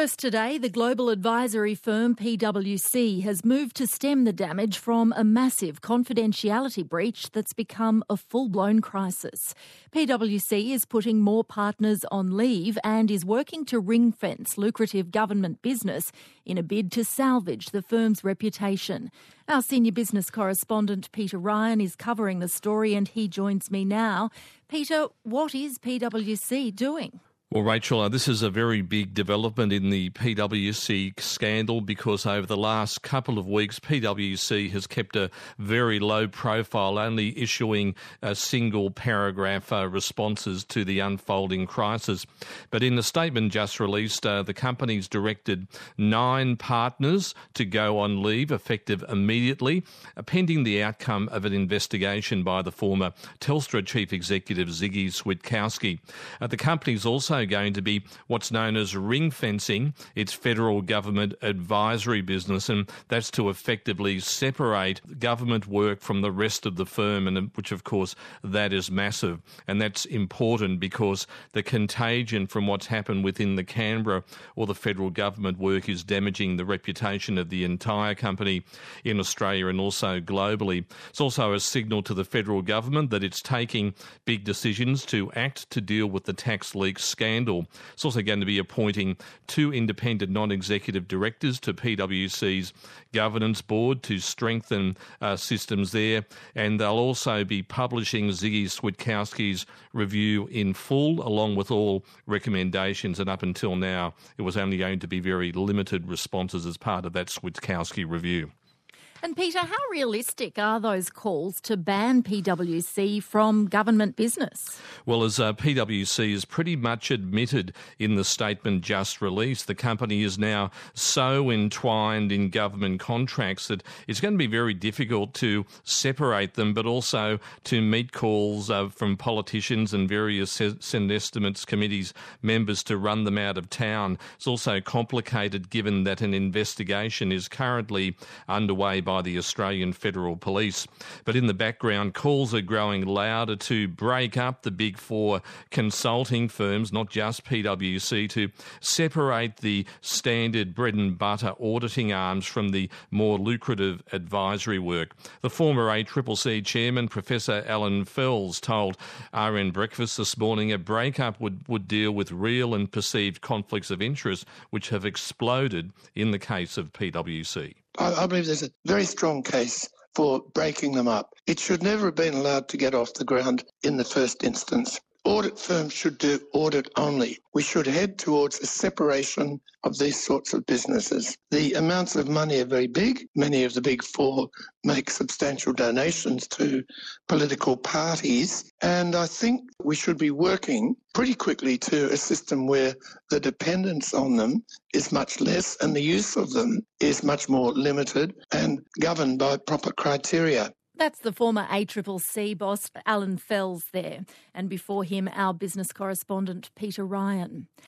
First today, the global advisory firm PwC has moved to stem the damage from a massive confidentiality breach that's become a full blown crisis. PwC is putting more partners on leave and is working to ring fence lucrative government business in a bid to salvage the firm's reputation. Our senior business correspondent Peter Ryan is covering the story and he joins me now. Peter, what is PwC doing? Well, Rachel, uh, this is a very big development in the PwC scandal because over the last couple of weeks, PwC has kept a very low profile, only issuing a single paragraph uh, responses to the unfolding crisis. But in the statement just released, uh, the company's directed nine partners to go on leave effective immediately, uh, pending the outcome of an investigation by the former Telstra chief executive Ziggy Switkowski. Uh, the company's also going to be what's known as ring fencing its federal government advisory business, and that's to effectively separate government work from the rest of the firm, and which of course that is massive, and that's important because the contagion from what's happened within the Canberra or the federal government work is damaging the reputation of the entire company in Australia and also globally. It's also a signal to the federal government that it's taking big decisions to act to deal with the tax leak scandal It's also going to be appointing two independent non executive directors to PwC's governance board to strengthen uh, systems there. And they'll also be publishing Ziggy Switkowski's review in full, along with all recommendations. And up until now, it was only going to be very limited responses as part of that Switkowski review. And Peter, how realistic are those calls to ban PwC from government business? Well, as uh, PwC has pretty much admitted in the statement just released, the company is now so entwined in government contracts that it's going to be very difficult to separate them, but also to meet calls uh, from politicians and various Senate estimates committees members to run them out of town. It's also complicated given that an investigation is currently underway by the Australian Federal Police. But in the background, calls are growing louder to break up the big four consulting firms, not just PwC, to separate the standard bread and butter auditing arms from the more lucrative advisory work. The former ACCC chairman, Professor Alan Fels, told RN Breakfast this morning a breakup would, would deal with real and perceived conflicts of interest, which have exploded in the case of PwC. I, I believe there's a very strong case for breaking them up. It should never have been allowed to get off the ground in the first instance. Audit firms should do audit only. We should head towards a separation of these sorts of businesses. The amounts of money are very big. Many of the big four make substantial donations to political parties. And I think we should be working pretty quickly to a system where the dependence on them is much less and the use of them is much more limited and governed by proper criteria. That's the former ACCC boss, Alan Fels, there. And before him, our business correspondent, Peter Ryan.